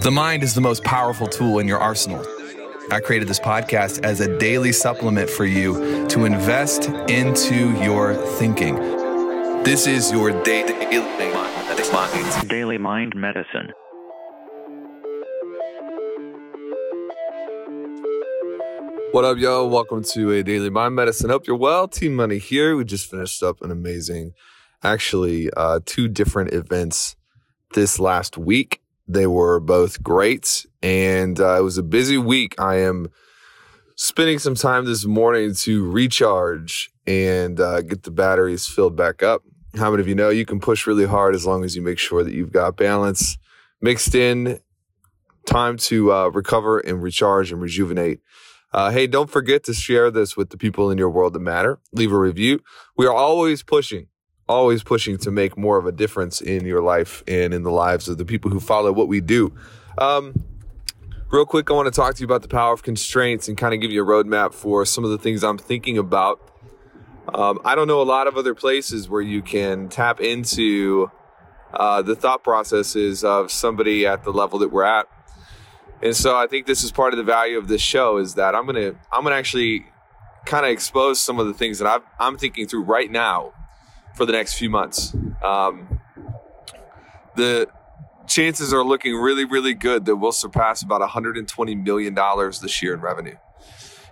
The mind is the most powerful tool in your arsenal. I created this podcast as a daily supplement for you to invest into your thinking. This is your daily Daily Mind Medicine. What up, yo? Welcome to a Daily Mind Medicine. Hope you're well. Team Money here. We just finished up an amazing, actually, uh, two different events this last week. They were both great, and uh, it was a busy week. I am spending some time this morning to recharge and uh, get the batteries filled back up. How many of you know you can push really hard as long as you make sure that you've got balance mixed in, time to uh, recover and recharge and rejuvenate. Uh, hey, don't forget to share this with the people in your world that matter. Leave a review. We are always pushing, always pushing to make more of a difference in your life and in the lives of the people who follow what we do. Um, real quick, I want to talk to you about the power of constraints and kind of give you a roadmap for some of the things I'm thinking about. Um, I don't know a lot of other places where you can tap into uh, the thought processes of somebody at the level that we're at. And so I think this is part of the value of this show is that I'm gonna I'm gonna actually kind of expose some of the things that I've, I'm thinking through right now for the next few months. Um, the chances are looking really really good that we'll surpass about 120 million dollars this year in revenue.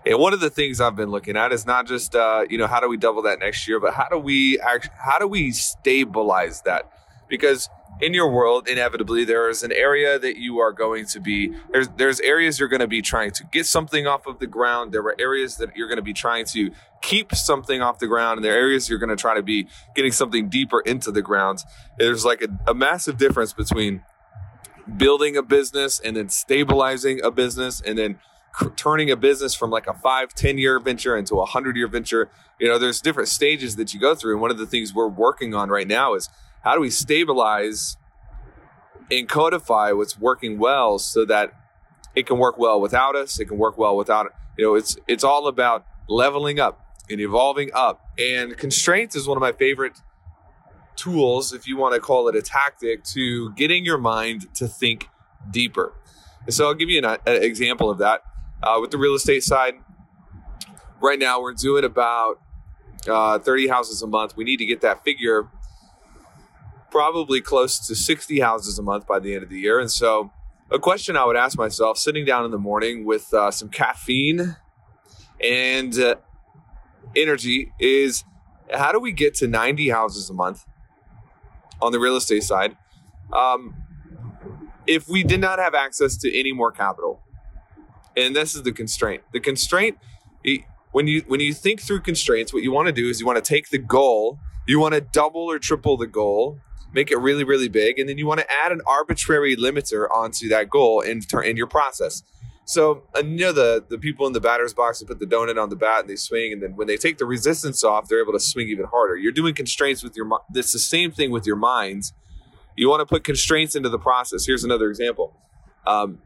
And one of the things I've been looking at is not just uh, you know how do we double that next year, but how do we act, how do we stabilize that? Because in your world, inevitably, there is an area that you are going to be. There's there's areas you're going to be trying to get something off of the ground. There are areas that you're going to be trying to keep something off the ground, and there are areas you're going to try to be getting something deeper into the ground. There's like a, a massive difference between building a business and then stabilizing a business and then turning a business from like a five, 10 year venture into a hundred year venture. You know, there's different stages that you go through. And one of the things we're working on right now is how do we stabilize and codify what's working well so that it can work well without us it can work well without you know it's it's all about leveling up and evolving up. And constraints is one of my favorite tools if you want to call it a tactic to getting your mind to think deeper. And so i'll give you an, an example of that. Uh, with the real estate side right now we're doing about uh, 30 houses a month. We need to get that figure probably close to 60 houses a month by the end of the year. And so, a question I would ask myself sitting down in the morning with uh, some caffeine and uh, energy is how do we get to 90 houses a month on the real estate side um, if we did not have access to any more capital? And this is the constraint. The constraint, when you when you think through constraints, what you want to do is you want to take the goal, you want to double or triple the goal, make it really, really big, and then you want to add an arbitrary limiter onto that goal in, turn in your process. So you know the the people in the batter's box they put the donut on the bat and they swing, and then when they take the resistance off, they're able to swing even harder. You're doing constraints with your mind. It's the same thing with your minds. You want to put constraints into the process. Here's another example. Um,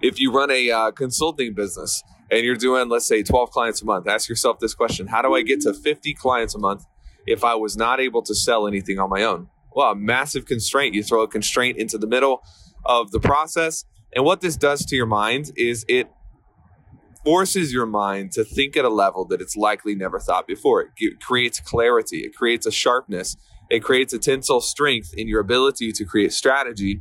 if you run a uh, consulting business and you're doing, let's say, 12 clients a month, ask yourself this question: How do I get to 50 clients a month if I was not able to sell anything on my own? Well, a massive constraint. You throw a constraint into the middle of the process. And what this does to your mind is it forces your mind to think at a level that it's likely never thought before. It creates clarity, it creates a sharpness, it creates a tensile strength in your ability to create strategy.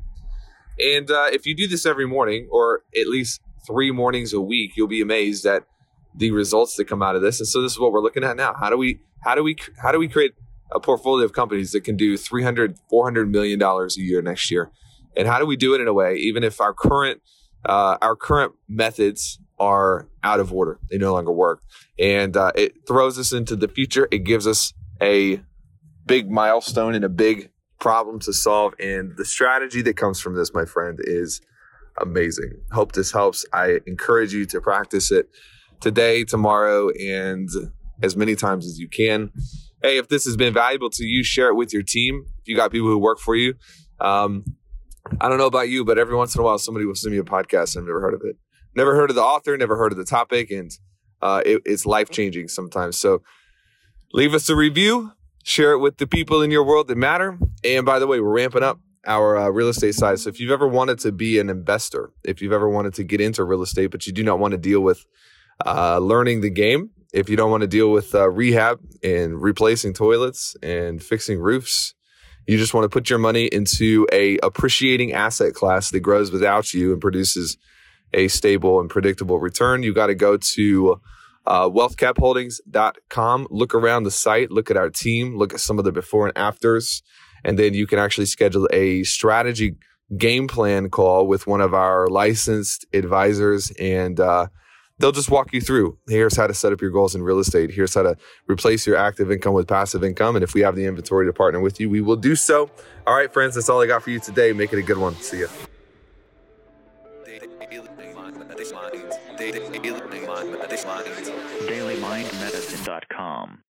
And uh, if you do this every morning, or at least three mornings a week, you'll be amazed at the results that come out of this. And so this is what we're looking at now. How do we how do we how do we create a portfolio of companies that can do 300 400 million dollars a year next year. And how do we do it in a way even if our current uh, our current methods are out of order they no longer work? And uh, it throws us into the future. It gives us a big milestone and a big problem to solve. And the strategy that comes from this my friend is amazing. Hope this helps. I encourage you to practice it today tomorrow and as many times as you can hey, if this has been valuable to you, share it with your team. If you got people who work for you, um, I don't know about you, but every once in a while, somebody will send me a podcast. I've never heard of it, never heard of the author, never heard of the topic, and uh, it, it's life changing sometimes. So leave us a review, share it with the people in your world that matter. And by the way, we're ramping up our uh, real estate side. So if you've ever wanted to be an investor, if you've ever wanted to get into real estate, but you do not want to deal with uh, learning the game, if you don't want to deal with uh, rehab and replacing toilets and fixing roofs, you just want to put your money into a appreciating asset class that grows without you and produces a stable and predictable return. You got to go to uh, wealthcapholdings.com. Look around the site, look at our team, look at some of the before and afters, and then you can actually schedule a strategy game plan call with one of our licensed advisors and uh, they'll just walk you through. Here's how to set up your goals in real estate. Here's how to replace your active income with passive income. And if we have the inventory to partner with you we will do so. All right friends that's all i got for you today. Make it a good one. See ya. DailyMindMedicine.com.